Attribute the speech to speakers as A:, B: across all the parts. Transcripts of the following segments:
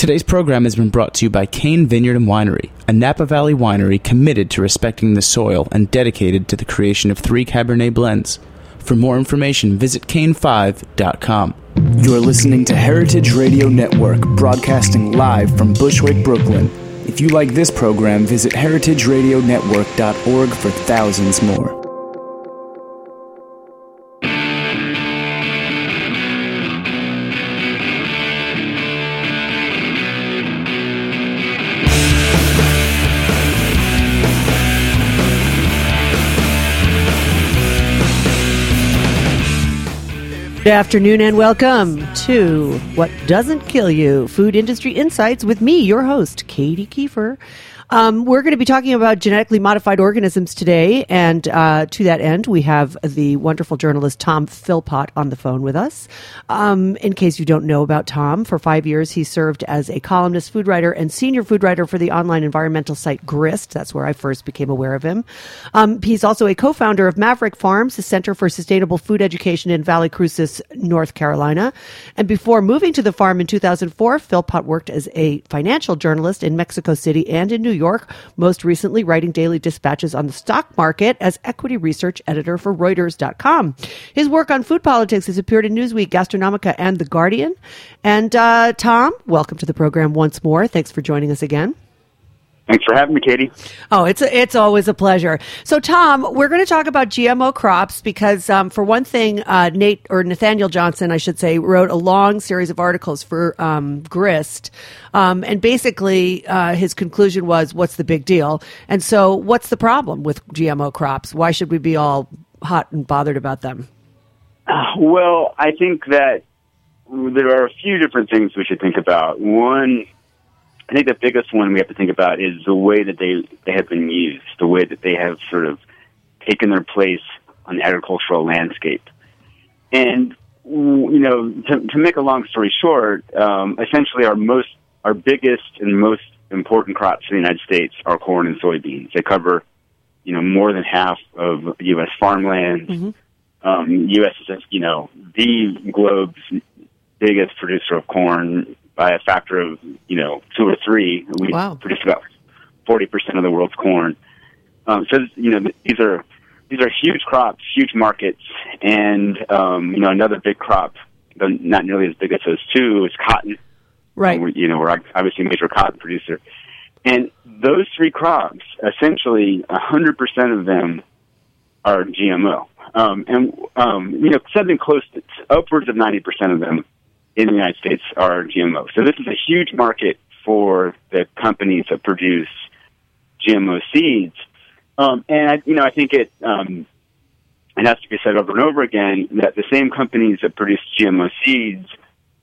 A: Today's program has been brought to you by Cain Vineyard and Winery, a Napa Valley winery committed to respecting the soil and dedicated to the creation of three Cabernet blends. For more information, visit cain5.com. You're listening to Heritage Radio Network, broadcasting live from Bushwick, Brooklyn. If you like this program, visit heritageradionetwork.org for thousands more.
B: Good afternoon and welcome to What Doesn't Kill You Food Industry Insights with me, your host, Katy Keiffer. Um, we're going to be talking about genetically modified organisms today, and uh, to that end, we have the wonderful journalist Tom Philpott on the phone with us. Um, in case you don't know about Tom, for five years he served as a columnist, food writer, and senior food writer for the online environmental site Grist. That's where I first became aware of him. Um, he's also a co-founder of Maverick Farms, the Center for Sustainable Food Education in Valle Crucis, North Carolina. And before moving to the farm in 2004, Philpott worked as a financial journalist in Mexico City and in New York, most recently writing daily dispatches on the stock market as equity research editor for Reuters.com. His work on food politics has appeared in Newsweek, Gastronomica, and The Guardian. And uh, Tom, welcome to the program once more. Thanks for joining us again.
C: Thanks for having me, Katy.
B: Oh, it's a, it's always a pleasure. So, Tom, we're going to talk about GMO crops because, um, for one thing, uh, Nate or Nathaniel Johnson, I should say, wrote a long series of articles for um, Grist, um, and basically uh, his conclusion was, "What's the big deal?" And so, what's the problem with GMO crops? Why should we be all hot and bothered about them?
C: Uh, well, I think that there are a few different things we should think about. One I think the biggest one we have to think about is the way that they, they have been used, the way that they have sort of taken their place on the agricultural landscape. And, you know, to, to make a long story short, um, essentially our most, our biggest and most important crops in the United States are corn and soybeans. They cover, you know, more than half of U.S. farmland. Mm-hmm. Um, U.S. is, you know, the globe's biggest producer of corn by a factor of you know two or three. We wow. produce about forty percent of the world's corn. Um, so you know these are these are huge crops, huge markets, and um, you know another big crop, but not nearly as big as those two, is cotton.
B: Right.
C: Um, you know we're obviously a major cotton producer, and those three crops, essentially, hundred percent of them are GMO, um, and um, you know something close to upwards of ninety percent of them in the United States are GMO. So this is a huge market for the companies that produce GMO seeds. Um, and I, you know, I think it um, it has to be said over and over again that the same companies that produce GMO seeds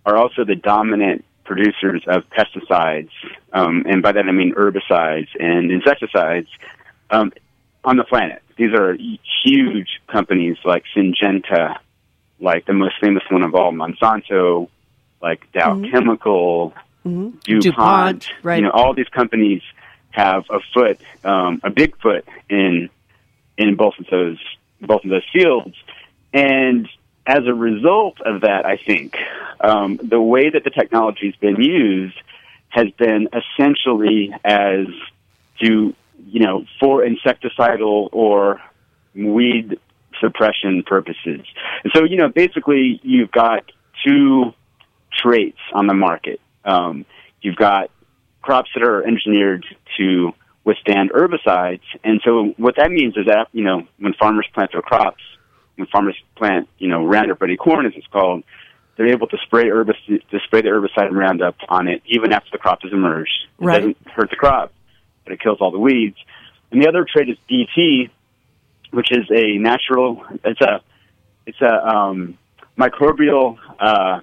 C: are also the dominant producers of pesticides, um, and by that I mean herbicides and insecticides um, on the planet. These are huge companies like Syngenta, like the most famous one of all, Monsanto, like Dow mm-hmm. Chemical, mm-hmm. DuPont,
B: DuPont, right.
C: you know, all these companies have a foot, um, a big foot in in both of those both of those fields, and as a result of that, I think um, the way that the technology has been used has been essentially as to you know for insecticidal or weed suppression purposes. And so you know basically you've got two traits on the market. Um, you've got crops that are engineered to withstand herbicides, and so what that means is that you know when farmers plant their crops, when farmers plant you know Roundup Ready corn, as it's called, they're able to spray herbicide to spray the herbicide Roundup on it even after the crop has emerged. It
B: right.
C: doesn't hurt the crop, but it kills all the weeds. And the other trait is BT, which is a natural. It's a it's a um, microbial uh,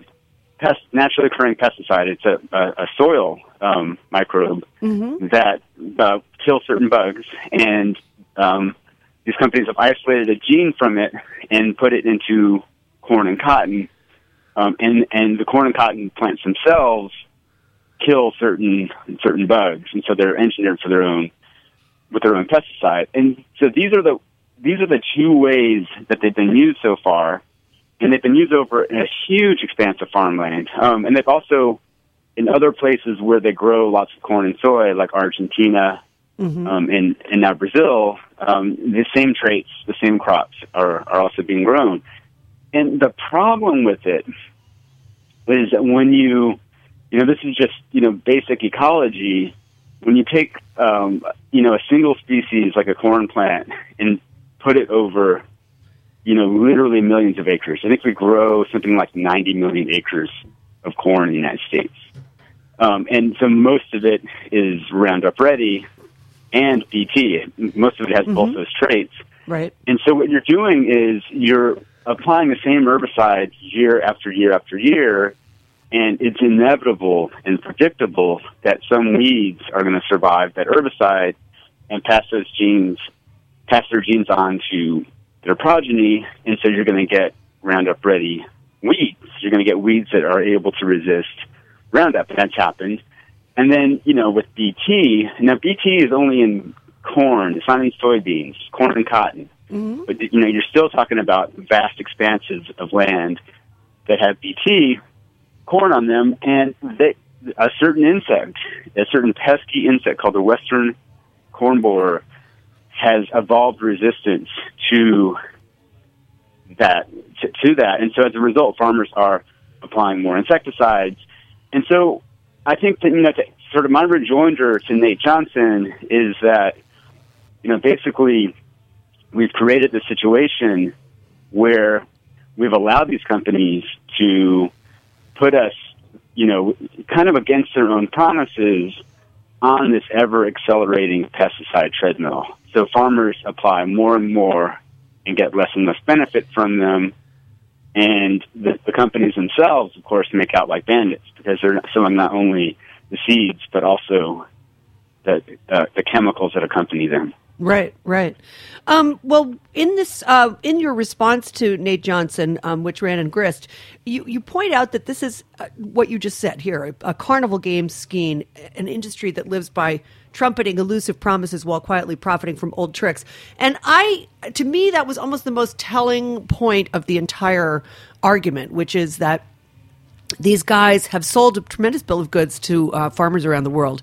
C: pest, naturally occurring pesticide. It's a, a, a soil um, microbe mm-hmm. that uh, kills certain bugs, and um, these companies have isolated a gene from it and put it into corn and cotton. Um, and and the corn and cotton plants themselves kill certain certain bugs, and so they're engineered for their own with their own pesticide. And so these are the these are the two ways that they've been used so far and they've been used over a huge expanse of farmland. Um, and they've also in other places where they grow lots of corn and soy, like Argentina
B: Mm-hmm.
C: um, and, and now Brazil, um, the same traits, the same crops are, are also being grown. And the problem with it is that when you, you know, this is just, you know, basic ecology. When you take, um, you know, a single species like a corn plant and put it over, you know, literally millions of acres. I think we grow something like 90 million acres of corn in the United States. Um, and so most of it is Roundup Ready and BT. Most of it has both those traits.
B: Right.
C: And so what you're doing is you're applying the same herbicide year after year after year, and it's inevitable and predictable that some weeds are going to survive that herbicide and pass those genes, pass their genes on to their progeny, and so you're going to get Roundup Ready weeds. You're going to get weeds that are able to resist Roundup, and that's happened. And then, you know, with BT, now BT is only in corn, it's not in soybeans, corn and cotton. Mm-hmm. But, you know, you're still talking about vast expanses of land that have BT corn on them, and they, a certain insect, a certain pesky insect called the western corn borer, has evolved resistance to that to, to that, and so as a result, farmers are applying more insecticides, and so I think that you know, to, sort of my rejoinder to Nate Johnson is that you know basically we've created this situation where we've allowed these companies to put us, you know, kind of against their own promises on this ever accelerating pesticide treadmill. So farmers apply more and more and get less and less benefit from them. And the, the companies themselves, of course, make out like bandits because they're selling not only the seeds but also the uh, the chemicals that accompany them.
B: Right, right. Um, well, in this, uh, in your response to Nate Johnson, um, which ran in Grist, you, you point out that this is uh, what you just said here: a, a carnival game scheme, an industry that lives by trumpeting elusive promises while quietly profiting from old tricks. And I, to me, that was almost the most telling point of the entire argument, which is that these guys have sold a tremendous bill of goods to uh, farmers around the world.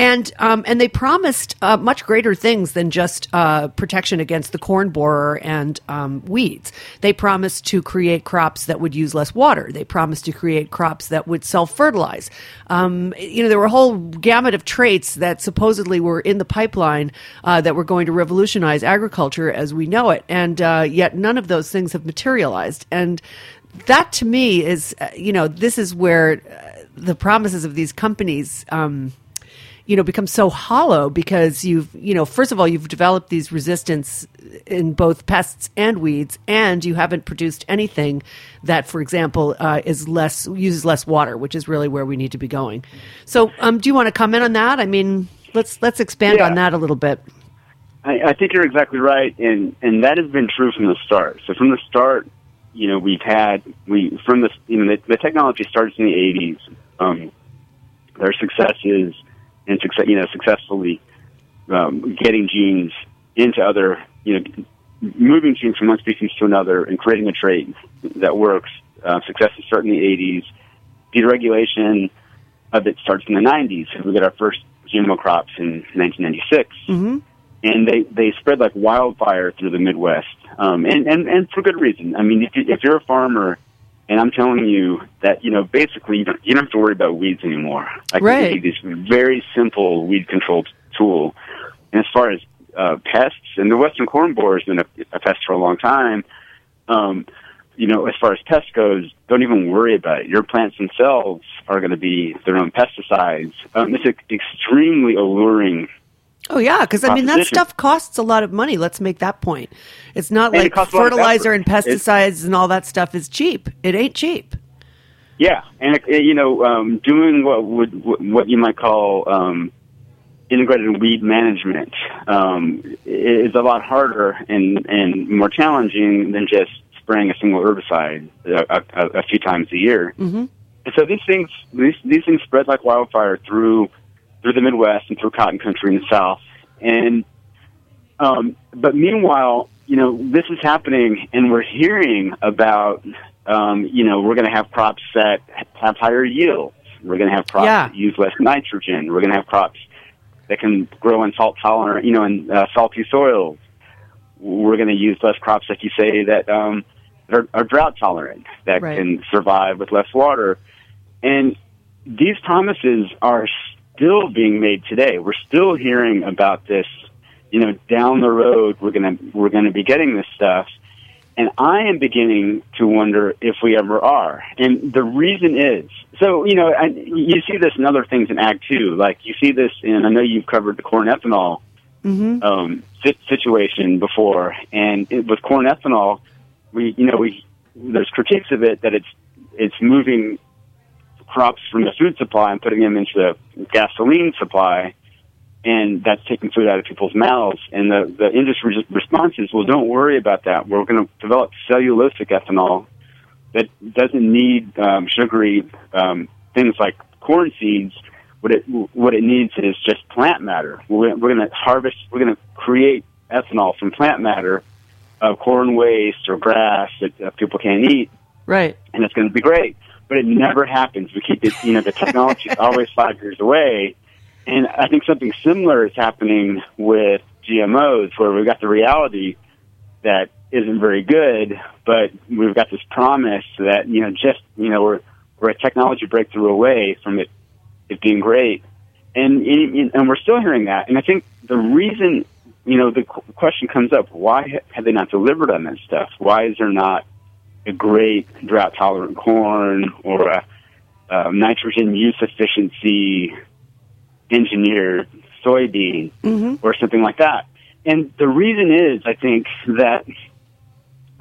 B: And um, and they promised uh, much greater things than just uh, protection against the corn borer and um, weeds. They promised to create crops that would use less water. They promised to create crops that would self fertilize. Um, you know, there were a whole gamut of traits that supposedly were in the pipeline uh, that were going to revolutionize agriculture as we know it. And uh, yet, none of those things have materialized. And that to me is, uh, you know, this is where uh, the promises of these companies. You know become so hollow because you've you know first of all you've developed these resistance in both pests and weeds and you haven't produced anything that for example uh, is less uses less water which is really where we need to be going so um, do you want to comment on that i mean let's let's expand
C: Yeah.
B: on that a little bit
C: I, I think you're exactly right, and and that has been true from the start. So from the start, you know, we've had we from the you know the, the technology starts in the '80s. Um, there are successes and success, you know, successfully um, getting genes into other, you know, moving genes from one species to another and creating a trait that works. Uh, successes start in the '80s. Deregulation of it starts in the '90s. We get our first GMO crops in 1996
B: mm-hmm.
C: and they they spread like wildfire through the Midwest, um, and and and for good reason. I mean, if, you, if you're a farmer, and I'm telling you that you know basically you don't, you don't have to worry about weeds anymore. I can
B: Right.
C: give you this very simple weed control tool. And as far as uh, pests, and the western corn borer has been a, a pest for a long time. Um, you know, as far as pests goes, don't even worry about it. Your plants themselves are going to be their own pesticides. Um, it's a, extremely alluring
B: oh yeah because i mean that stuff costs a lot of money let's make that point. It's not
C: And
B: like
C: costs a lot of
B: fertilizer and pesticides and all that stuff is cheap. It ain't cheap.
C: Yeah, and it, it, you know, um, doing what would what you might call um, integrated weed management um, is a lot harder and and more challenging than just spraying a single herbicide a, a, a few times a year.
B: mm-hmm.
C: And so these things these these things spread like wildfire through through the Midwest and through cotton country in the South. And um, but meanwhile, you know, this is happening, and we're hearing about um, you know we're going to have crops that have higher yields. We're going to have crops
B: Yeah.
C: that use less nitrogen. We're going to have crops that can grow in salt tolerant, you know, in uh, salty soils. We're going to use less crops, like you say, that um, are, are drought tolerant, that
B: Right.
C: can survive with less water. And these promises are still being made today. We're still hearing about this, you know, down the road we're going to we're to be getting this stuff. And I am beginning to wonder if we ever are. And the reason is, so, you know, I, you see this in other things in Act Two. Like you see this in, I know you've covered the corn ethanol
B: Mm-hmm.
C: um, situation before, and it, with corn ethanol, we you know we there's critiques of it that it's it's moving crops from the food supply and putting them into the gasoline supply, and that's taking food out of people's mouths. And the the industry response is, well, don't worry about that. We're going to develop cellulosic ethanol that doesn't need um, sugary um, things like corn seeds. What it what it needs is just plant matter. We're, we're going to harvest. We're going to create ethanol from plant matter, uh, corn waste or grass that uh, people can't eat,
B: Right.
C: and it's going to be great. But it never happens. We keep it. You know, the technology is always five years away, and I think something similar is happening with GMOs, where we've got the reality that isn't very good, but we've got this promise that you know, just you know, we're we're a technology breakthrough away from it it being great, and and we're still hearing that. And I think the reason, you know, the qu- question comes up: Why have they not delivered on that stuff? Why is there not a great drought tolerant corn or a, uh nitrogen use efficiency engineered soybean
B: Mm-hmm.
C: or something like that? And the reason is, I think that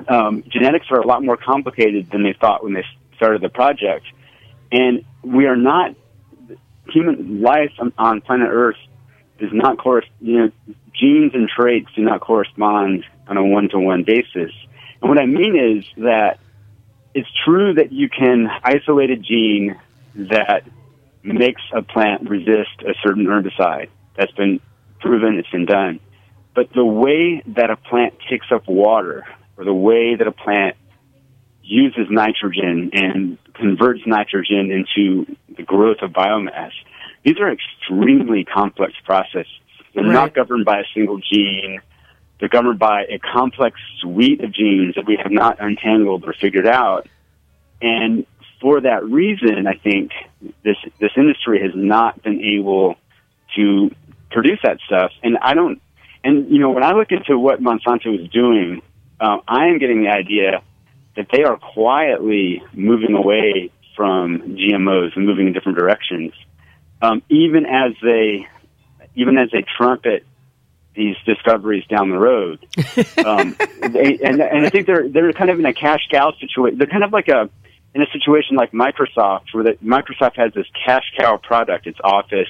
C: um, genetics are a lot more complicated than they thought when they started the project, and we are not human life on, on planet Earth does not correspond. You know, genes and traits do not correspond on a one-to-one basis. And what I mean is that it's true that you can isolate a gene that makes a plant resist a certain herbicide. That's been proven. It's been done. But the way that a plant takes up water, or the way that a plant uses nitrogen and converts nitrogen into the growth of biomass, these are extremely complex processes. They're
B: Right.
C: not governed by a single gene. They're governed by a complex suite of genes that we have not untangled or figured out. And for that reason, I think this this industry has not been able to produce that stuff. And I don't. And you know, when I look into what Monsanto is doing, uh, I am getting the idea that they are quietly moving away from GMOs and moving in different directions, um, even as they even as they trumpet these discoveries down the road. Um, they, and, and I think they're they're kind of in a cash cow situation. They're kind of like a in a situation like Microsoft, where the, Microsoft has this cash cow product, its Office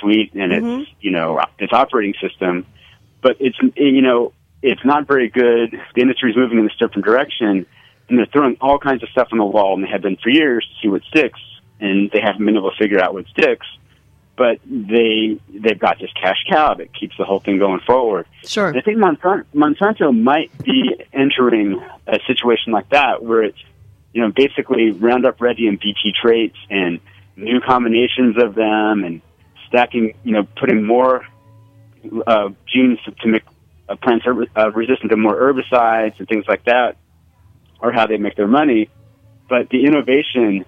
C: suite and its you know its operating system, but it's you know it's not very good. The industry's moving in this different direction, and they're throwing all kinds of stuff on the wall, and they have been for years to see what sticks, and they haven't been able to figure out what sticks. But they they've got this cash cow that keeps the whole thing going forward.
B: Sure.
C: And I think Monsanto, Monsanto might be entering a situation like that where it's, you know, basically Roundup Ready and BT traits and new combinations of them and stacking, you know, putting more uh, genes to, make uh, plants herb- uh, resistant to more herbicides and things like that, or how they make their money. But the innovation,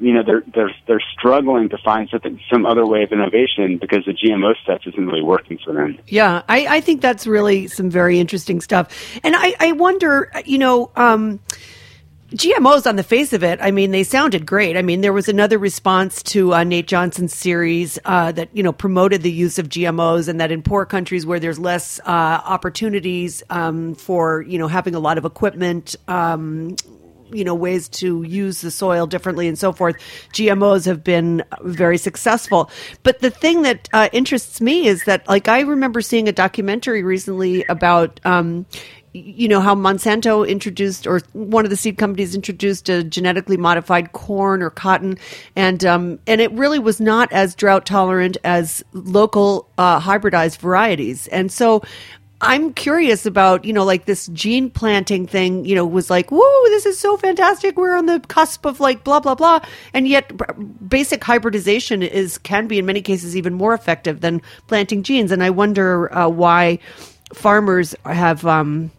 C: you know, they're they're they're struggling to find something, some other way of innovation because the GMO stuff isn't really working for them.
B: Yeah, I, I think that's really some very interesting stuff. And I, I wonder, you know, um, GMOs on the face of it, I mean, they sounded great. I mean, there was another response to uh, Nate Johnson's series uh, that, you know, promoted the use of GMOs and that in poor countries where there's less uh, opportunities um, for, you know, having a lot of equipment, um, you know ways to use the soil differently and so forth. Gmos have been very successful. But the thing that uh, interests me is that like i remember seeing a documentary recently about um, you know how monsanto introduced or one of the seed companies introduced a genetically modified corn or cotton. And um, and it really was not as drought tolerant as local uh, hybridized varieties. And so I'm curious about, you know, like this gene planting thing, you know, was like, whoa, this is so fantastic. We're on the cusp of like blah, blah, blah. And yet basic hybridization is, can be in many cases even more effective than planting genes. And I wonder uh, why farmers have, um,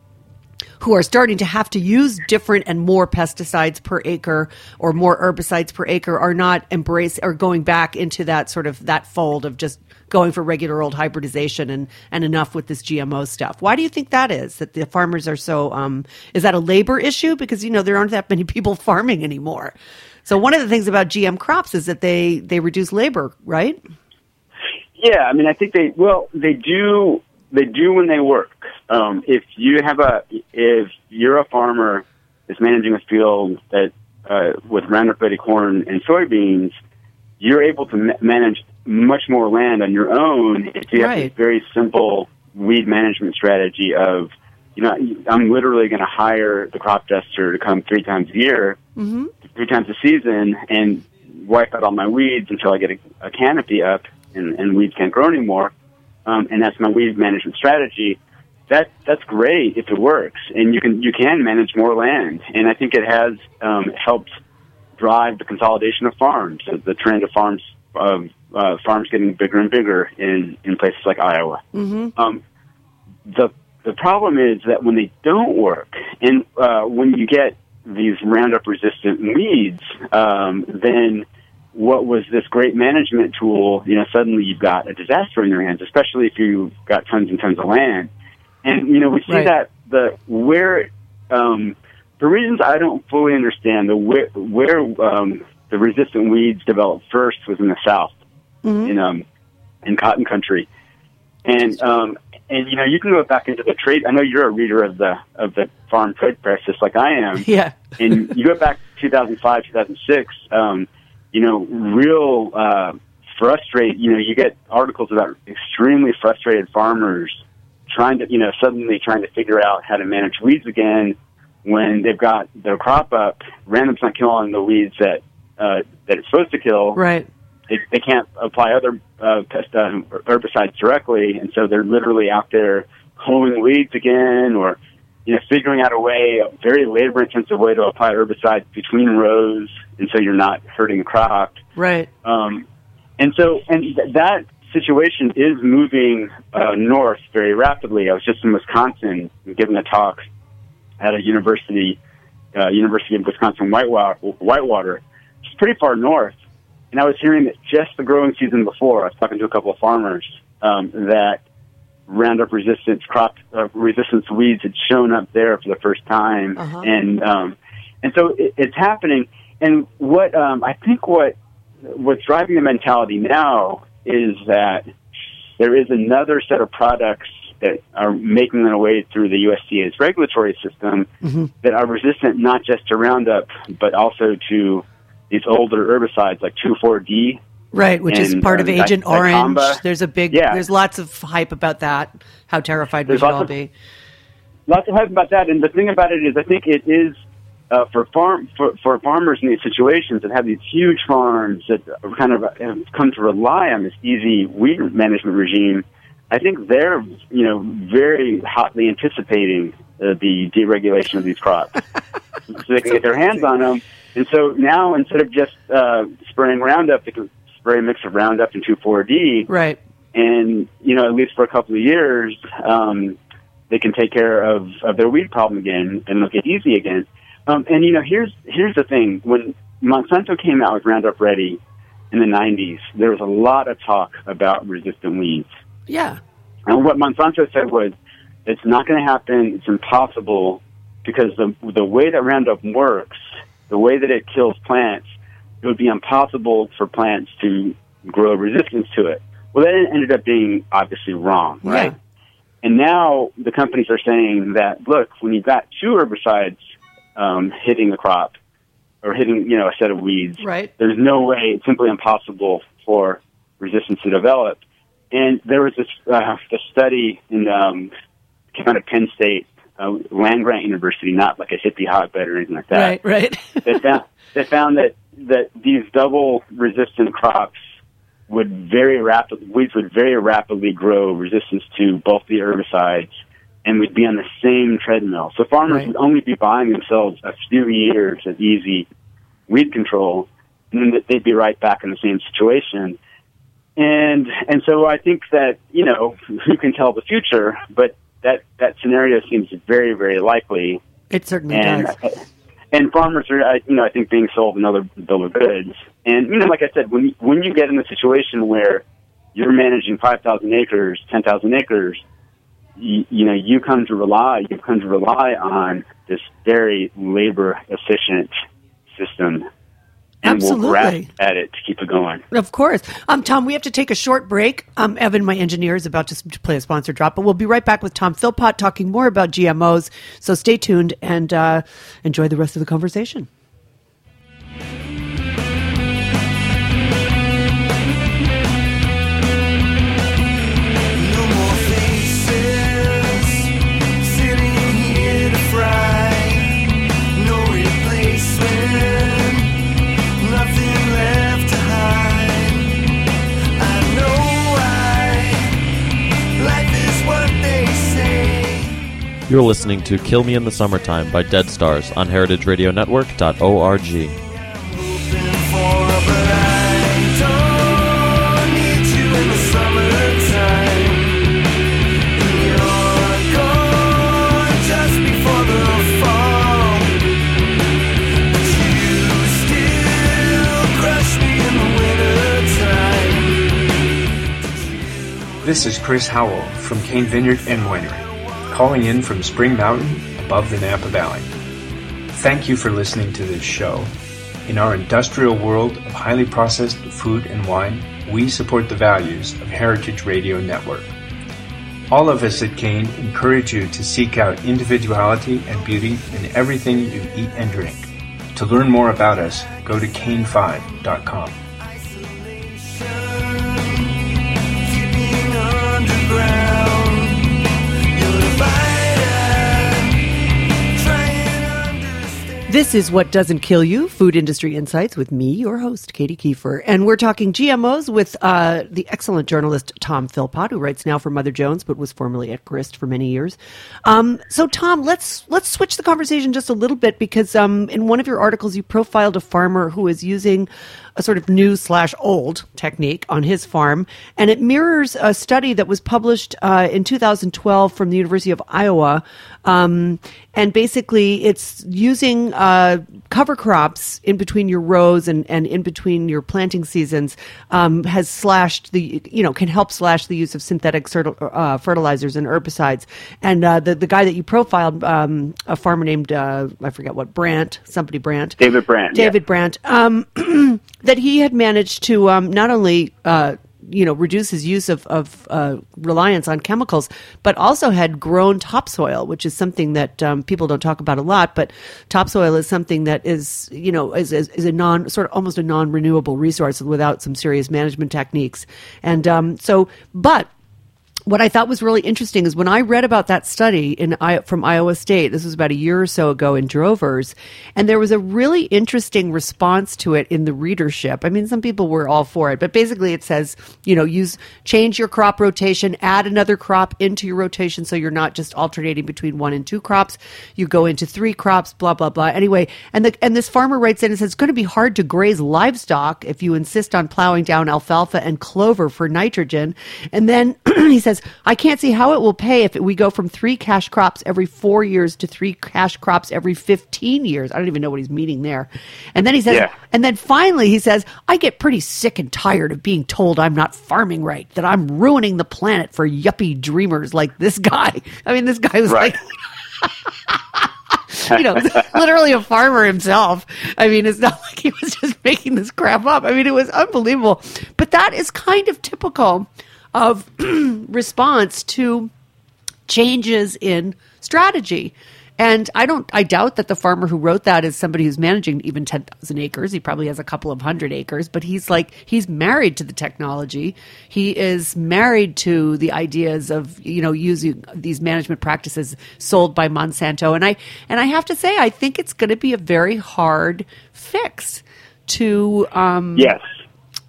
B: who are starting to have to use different and more pesticides per acre or more herbicides per acre are not embrace or going back into that sort of that fold of just going for regular old hybridization and and enough with this GMO stuff. Why do you think that is? That the farmers are so um, is that a labor issue because you know there aren't that many people farming anymore. So one of the things about GM crops is that they they reduce labor, right?
C: Yeah, I mean, I think they well they do they do when they work. Um, if you have a if you're a farmer that's managing a field that uh, with Roundup Ready corn and soybeans, you're able to ma- manage much more land on your own if you have this very simple weed management strategy of you know I'm literally going to hire the crop duster to come three times a year,
B: Mm-hmm.
C: three times a season, and wipe out all my weeds until I get a, a canopy up and, and weeds can't grow anymore. Um, and that's my weed management strategy. That that's great if it works, and you can you can manage more land. And I think it has um, helped drive the consolidation of farms, the trend of farms of uh, farms getting bigger and bigger in in places like Iowa.
B: Mm-hmm.
C: Um, the the problem is that when they don't work, and uh, when you get these Roundup resistant weeds, um, then what was this great management tool? You know, suddenly you've got a disaster in your hands, especially if you've got tons and tons of land. And you know, we see
B: Right.
C: that the where um, for reasons I don't fully understand, the where, where um, the resistant weeds developed first was in the South,
B: Mhm.
C: in um, in cotton country, and um, and you know you can go back into the trade. I know you're a reader of the of the farm trade press, just like I am,
B: Yeah.
C: and you go back to 2005, 2006. Um, you know, real uh, frustrate. You know, you get articles about extremely frustrated farmers trying to, you know, suddenly trying to figure out how to manage weeds again when they've got their crop up. Roundup's not killing the weeds that uh, that it's supposed to kill
B: Right.
C: they, they can't apply other uh, pest uh, herbicides directly, and so they're literally out there hoeing weeds again, or you know, figuring out a way, a very labor-intensive way to apply herbicides between rows, and so you're not hurting the crop.
B: Right.
C: Um, and so, and th- that situation is moving uh, north very rapidly. I was just in Wisconsin giving a talk at a university, uh, University of Wisconsin Whitewater, Whitewater, which is pretty far north. And I was hearing that just the growing season before, I was talking to a couple of farmers um, that Roundup resistance crop uh, resistance weeds had shown up there for the first time,
B: Uh-huh.
C: and um, and so it, it's happening. And what um, I think what what's driving the mentality now is that there is another set of products that are making their way through the USDA's regulatory system
B: Mhm.
C: that are resistant not just to Roundup but also to these older herbicides like 2,4-D.
B: Right, which is
C: And,
B: part of
C: uh,
B: Agent
C: Dic-
B: Orange.
C: Dicamba.
B: There's a big,
C: Yeah.
B: there's lots of hype about that. How terrified we should all
C: of-
B: be.
C: Lots of hype about that, and the thing about it is, I think it is uh, for farm for, for farmers in these situations that have these huge farms that are kind of have come to rely on this easy weed management regime. I think they're you know very hotly anticipating uh, the deregulation of these crops, so they can get their hands on them. And so now, instead of just uh, spraying Roundup, they can a mix of Roundup and 2,4-D
B: Right.
C: and you know at least for a couple of years um, they can take care of, of their weed problem again and look at easy again. Um, and you know here's here's the thing when Monsanto came out with Roundup Ready in the 90s, there was a lot of talk about resistant weeds.
B: Yeah.
C: And what Monsanto said was, it's not going to happen. It's impossible because the the way that Roundup works, the way that it kills plants, it would be impossible for plants to grow resistance to it. Well, that ended up being obviously wrong, right?
B: Yeah.
C: And now the companies are saying that look, when you've got two herbicides um, hitting the crop or hitting you know a set of weeds,
B: Right.
C: there's no way, it's simply impossible for resistance to develop. And there was this, uh, this study in, um, out of Penn State, uh, land grant university, not like a hippie hotbed or anything like that.
B: Right. Right.
C: They found, they found that, that these double resistant crops would very rapidly weeds would very rapidly grow resistance to both the herbicides and we'd be on the same treadmill. So farmers
B: Right.
C: would only be buying themselves a few years of easy weed control, and then they'd be right back in the same situation. And and so I think that you know who can tell the future, but that that scenario seems very very likely
B: It certainly
C: and
B: does.
C: And farmers are, uh, you know, I think being sold another bill of goods. And you know, like I said, when when you get in a situation where you're managing five thousand acres, ten thousand acres, you, you know, you come to rely, you come to rely on this very labor efficient system, and we'll
B: Absolutely.
C: at it to keep it going.
B: Of course. Um, Tom, we have to take a short break. Um, Evan, my engineer, is about to, to play a sponsor drop, but we'll be right back with Tom Philpott talking more about GMOs. So stay tuned and uh, enjoy the rest of the conversation.
D: You're listening to Kill Me in the Summertime by Dead Stars on heritageradionetwork.org.
E: This is Chris Howell from Cain Vineyard and Winery, calling in from Spring Mountain above the Napa Valley. Thank you for listening to this show. In our industrial world of highly processed food and wine, we support the values of Heritage Radio Network. All of us at Cain encourage you to seek out individuality and beauty in everything you eat and drink. To learn more about us, go to
F: cain5.com.
B: This is What Doesn't Kill You Food Industry Insights with me, your host, Katy Keiffer. And we're talking GMOs with uh, the excellent journalist Tom Philpott, who writes now for Mother Jones, but was formerly at Grist for many years. Um, so, Tom, let's let's switch the conversation just a little bit because um, in one of your articles, you profiled a farmer who is using a sort of new slash old technique on his farm, and it mirrors a study that was published uh, in 2012 from the University of Iowa. Um, and basically, it's using uh, cover crops in between your rows and, and in between your planting seasons um, has slashed the you know can help slash the use of synthetic uh, fertilizers and herbicides. And uh, the the guy that you profiled, um, a farmer named uh, I forget what Brandt, somebody Brandt,
C: David Brandt, yeah.
B: David Brandt, um, that he had managed to um, not only uh, you know reduce his use of, of uh, reliance on chemicals, but also had grown topsoil, which is something that um, people don't talk about a lot. But topsoil is something that is you know is, is, is a non sort of almost a non renewable resource without some serious management techniques. And um, so, but what I thought was really interesting is when I read about that study in from Iowa State. This was about a year or so ago in Drovers, and there was a really interesting response to it in the readership. I mean, some people were all for it, but basically it says, you know, use change your crop rotation, add another crop into your rotation, so you're not just alternating between one and two crops. You go into three crops, blah blah blah. Anyway, and the and this farmer writes in and says it's going to be hard to graze livestock if you insist on plowing down alfalfa and clover for nitrogen, and then he says, I can't see how it will pay if we go from three cash crops every four years to three cash crops every 15 years. I don't even know what he's meaning there. And then he says,
C: Yeah.
B: and then finally he says, I get pretty sick and tired of being told I'm not farming right, that I'm ruining the planet for yuppie dreamers like this guy. I mean, this guy was
C: Right.
B: like, you know, literally a farmer himself. I mean, it's not like he was just making this crap up. I mean, it was unbelievable. But that is kind of typical of response to changes in strategy. And I don't, I doubt that the farmer who wrote that is somebody who's managing even 10,000 acres. He probably has a couple of hundred acres, but he's like, he's married to the technology. He is married to the ideas of, you know, using these management practices sold by Monsanto. And I, and I have to say, I think it's going to be a very hard fix to, um,
C: Yes.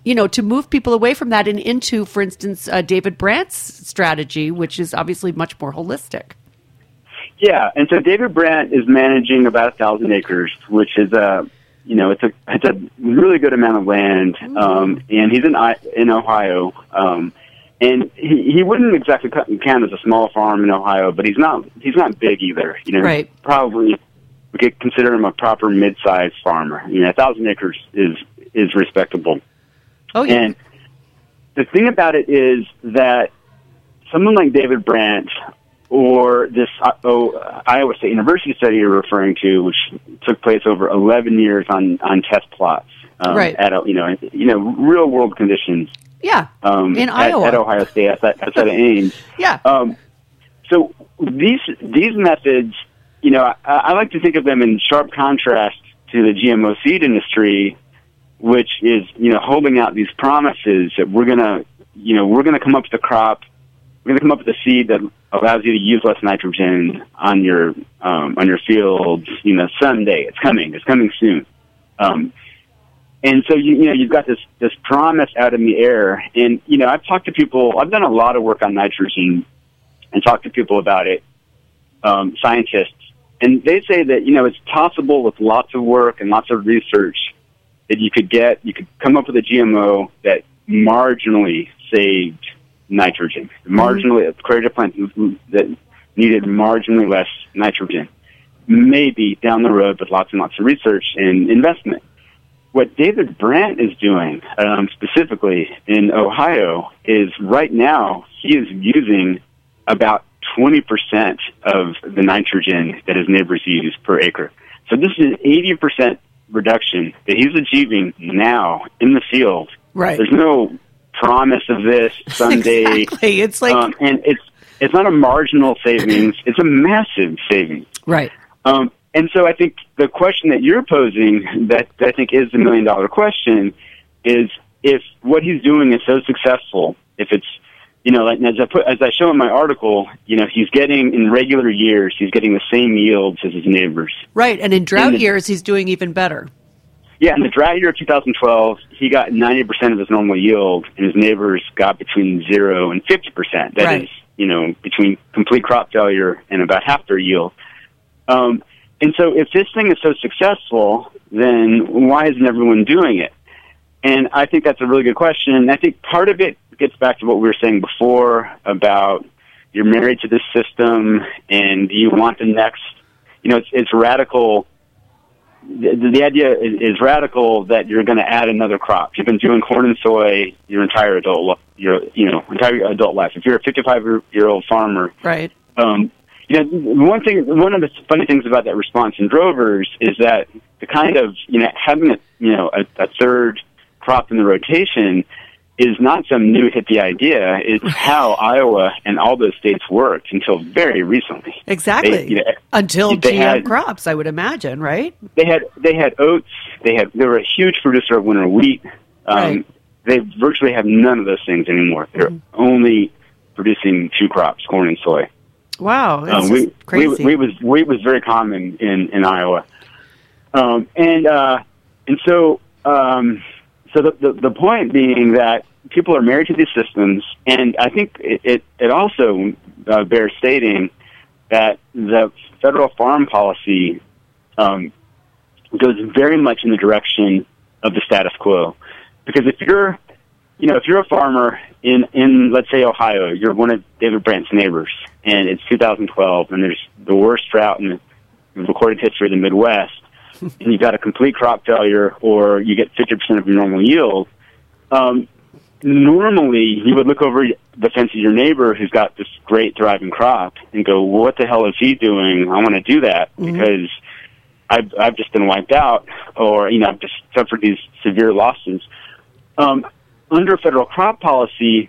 B: You know, to move people away from that and into, for instance, uh, David Brandt's strategy, which is obviously much more holistic.
C: Yeah, and so David Brandt is managing about a thousand acres, which is a, you know, it's a it's a really good amount of land, um, and he's in I- in Ohio, um, and he he wouldn't exactly cut- count as a small farm in Ohio, but he's not he's not big either, you know.
B: Right.
C: Probably we could consider him a proper mid-sized farmer. You know, a thousand acres is is respectable.
B: Oh yeah.
C: And the thing about it is that someone like David Brandt or this uh, oh, Iowa State University study you're referring to, which took place over 11 years on, on test plots, um,
B: Right.
C: At you know, you know, real world conditions
B: yeah.
C: um,
B: In
C: at,
B: Iowa.
C: at Ohio State outside, outside of Ames.
B: Yeah.
C: Um, so these these methods, you know, I, I like to think of them in sharp contrast to the GMO seed industry, which is you know holding out these promises that we're gonna, you know, we're gonna come up with a crop, we're gonna come up with a seed that allows you to use less nitrogen on your um, on your fields. You know, someday it's coming, it's coming soon. Um, and so you, you know you've got this this promise out in the air, and you know I've talked to people. I've done a lot of work on nitrogen, and talked to people about it, um, scientists, and they say that you know it's possible with lots of work and lots of research that you could get you could come up with a GMO that marginally saved nitrogen, marginally created a plant that needed marginally less nitrogen. Maybe down the road with lots and lots of research and investment what David Brandt is doing um, specifically in Ohio is right now he is using about 20% of the nitrogen that his neighbors use per acre. So this is an 80% reduction that he's achieving now in the field.
B: Right.
C: There's no promise of this someday.
B: Exactly. It's like
C: um, and it's it's not a marginal savings; it's a massive savings.
B: right.
C: Um, and so I think the question that you're posing, that I think is the million dollar question, is if what he's doing is so successful, if it's, you know, like as I put, as I show in my article, you know, he's getting in regular years, he's getting the same yields as his neighbors.
B: Right. And in drought
C: In the-
B: years he's doing even better.
C: Yeah, in the drought year of 2012, he got 90% of his normal yield, and his neighbors got between zero and 50%. That is,
B: Right.
C: you know, between complete crop failure and about half their yield. Um, and so, if this thing is so successful, then why isn't everyone doing it? And I think that's a really good question. And I think part of it gets back to what we were saying before about you're married to this system, and you want the next? You know, it's, it's radical the, the idea is, is radical that you're going to add another crop. You've been doing corn and soy your entire adult, li- your you know entire adult life. If you're a 55 year- year old farmer,
B: Right.
C: um, you know one thing, one of the funny things about that response in drovers is that the kind of you know having a you know a, a third crop in the rotation is not some new hippie idea. It's how Iowa and all those states worked until very recently.
B: Exactly.
C: They- you know,
B: Until
C: they
B: GM
C: had-
B: crops, I would imagine, right?
C: they had they had oats. They had they were a huge producer of winter wheat. Um,
B: Right.
C: They virtually have none of those things anymore. They're only producing two crops, corn and soy.
B: Wow.
C: Um, wheat,
B: crazy.
C: wheat, wheat was wheat was very common in in Iowa, um, and uh, and so um, so the, the the point being that people are married to these systems, and I think it it, it also uh, bears stating that the federal farm policy um, goes very much in the direction of the status quo, because if you're you know, if you're a farmer in, in let's say Ohio, you're one of David Brandt's neighbors, and it's 2012, and there's the worst drought in recorded history of the Midwest, and you've got a complete crop failure, or you get 50% of your normal yield. Um, normally, you would look over the fence of your neighbor who's got this great thriving crop and go, well, "What the hell is he doing? I want to do that because." I've I've just been wiped out, or you know, I've just suffered these severe losses. Um, under federal crop policy,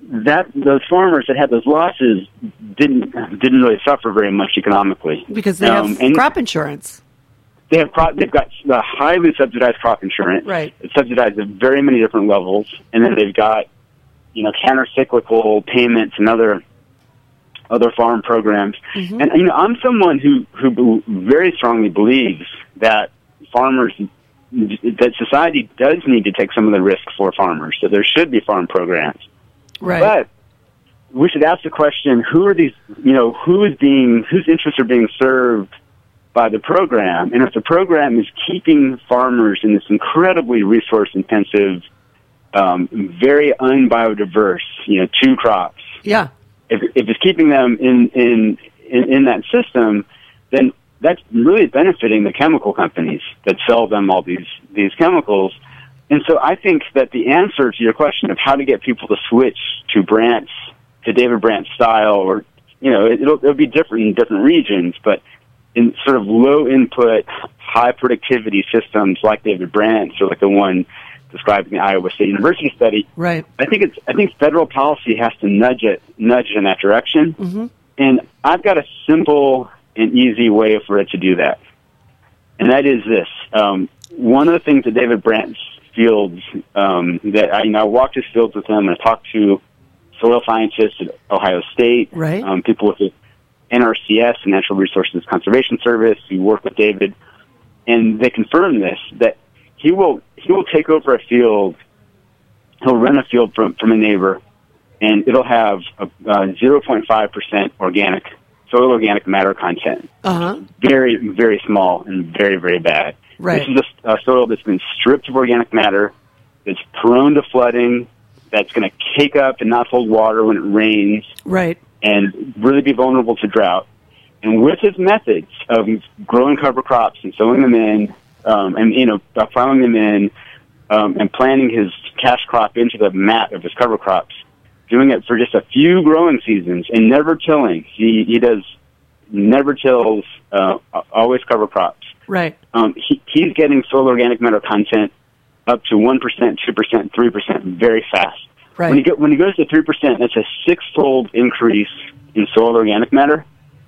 C: that those farmers that had those losses didn't didn't really suffer very much economically
B: because they
C: Um,
B: have
C: and
B: crop insurance.
C: They have crop, they've got the highly subsidized crop insurance.
B: Right.
C: It's subsidized at very many different levels, and then they've got you know counter-cyclical payments and other other farm programs. Mm-hmm. And you know, I'm someone who who very strongly believes that farmers that society does need to take some of the risk for farmers. So there should be farm programs.
B: Right.
C: But we should ask the question: Who are these? You know, who is being whose interests are being served by the program? And if the program is keeping farmers in this incredibly resource-intensive, um, very unbiodiverse, you know, two crops,
B: Yeah.
C: if, if it's keeping them in, in, in, in that system, then that's really benefiting the chemical companies that sell them all these, these chemicals. And so I think that the answer to your question of how to get people to switch to Brandt's, to David Brandt's style, or, you know, it, it'll, it'll be different in different regions, but in sort of low input, high productivity systems like David Brandt's or like the one described in the Iowa State University study,
B: Right.
C: I think it's I think federal policy has to nudge it nudge it in that direction.
B: Mm-hmm.
C: And I've got a simple and easy way for it to do that. And that is this. Um, one of the things that David Brandt's fields um, that I you know I walked his fields with him and I talked to soil scientists at Ohio State,
B: Right.
C: um, people with NRCS, the Natural Resources Conservation Service, who work with David, and they confirm this that he will he will take over a field, he'll rent a field from from a neighbor, and it'll have a zero point five percent organic soil organic matter content.
B: Uh huh.
C: Very very small and very very bad.
B: Right.
C: This is a, a soil that's been stripped of organic matter, that's prone to flooding, that's going to cake up and not hold water when it rains
B: Right.
C: And really be vulnerable to drought. And with his methods of growing cover crops and sowing them in, um, and you know, plowing them in, um, and planting his cash crop into the mat of his cover crops, doing it for just a few growing seasons and never tilling. He he does never tills, uh, always cover crops.
B: Right.
C: Um, he, he's getting soil organic matter content up to one percent, two percent, three percent very fast.
B: Right.
C: When he go, when he goes to three percent, that's a six-fold increase in soil organic matter.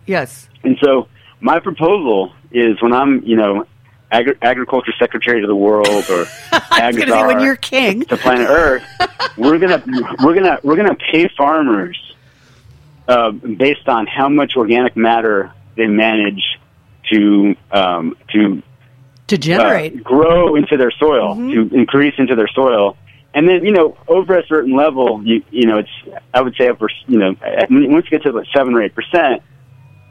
B: Yes.
C: And so, my proposal is when I'm, you know, agri- agriculture secretary to the world or
B: going to say when you're king.
C: to planet Earth, we're gonna we're gonna we're gonna pay farmers uh, based on how much organic matter they manage to um, to
B: To
C: uh,
B: generate.
C: grow into their soil, to increase into their soil. And then, you know, over a certain level, you, you know, it's, I would say over, you know, once you get to like seven or eight percent,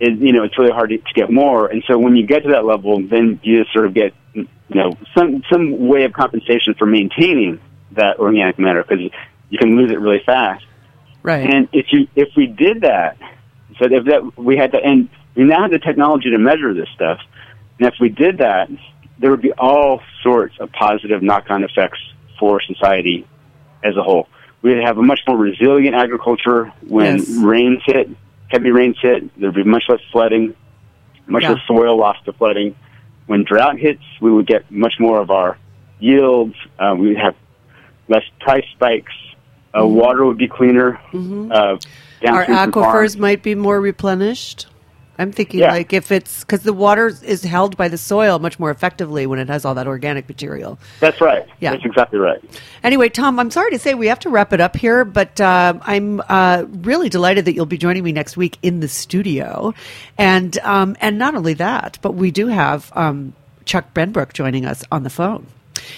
C: it, you know, it's really hard to, to get more. And so when you get to that level, then you just sort of get, you know, some, some way of compensation for maintaining that organic matter because you can lose it really fast.
B: right.
C: And if you if we did that, so if that we had to, and we now have the technology to measure this stuff, and if we did that, there would be all sorts of positive knock-on effects for society as a whole. We'd have a much more resilient agriculture when
B: Yes.
C: rains hit, heavy rains hit. There'd be much less flooding, much
B: Yeah.
C: less soil lost to flooding. When drought hits, we would get much more of our yields. Uh, we would have less price spikes. Uh, Water would be cleaner. Uh,
B: Mm-hmm. Our aquifers might be more replenished. I'm thinking
C: Yeah.
B: like if it's because the water is held by the soil much more effectively when it has all that organic material.
C: That's right.
B: Yeah.
C: That's exactly right.
B: Anyway, Tom, I'm sorry to say we have to wrap it up here, but uh, I'm uh, really delighted that you'll be joining me next week in the studio, and um, and not only that, but we do have um, Chuck Benbrook joining us on the phone.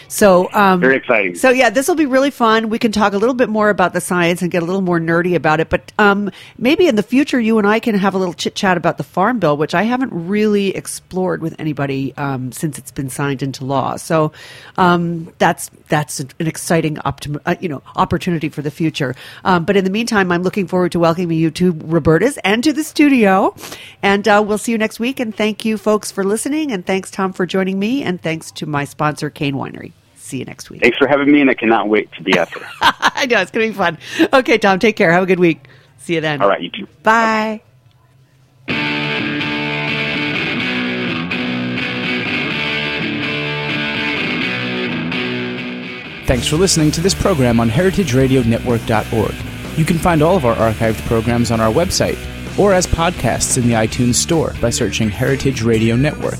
B: So um,
C: Very exciting.
B: So yeah, this will be really fun. We can talk a little bit more about the science and get a little more nerdy about it. But um, maybe in the future, you and I can have a little chit chat about the Farm Bill, which I haven't really explored with anybody um, since it's been signed into law. So um, that's that's an exciting optim- uh, you know opportunity for the future. Um, but in the meantime, I'm looking forward to welcoming you to Roberta's and to the studio. And uh, we'll see you next week. And thank you, folks, for listening. And thanks, Tom, for joining me. And thanks to my sponsor, Cain Winery. See you next week.
C: Thanks for having me, and I cannot wait to be out there.
B: I know it's going to be fun. Okay, Tom, take care. Have a good week. See you then.
C: All right, you too.
B: Bye.
A: Thanks for listening to this program on heritageradionetwork.org. You can find all of our archived programs on our website or as podcasts in the iTunes Store by searching Heritage Radio Network.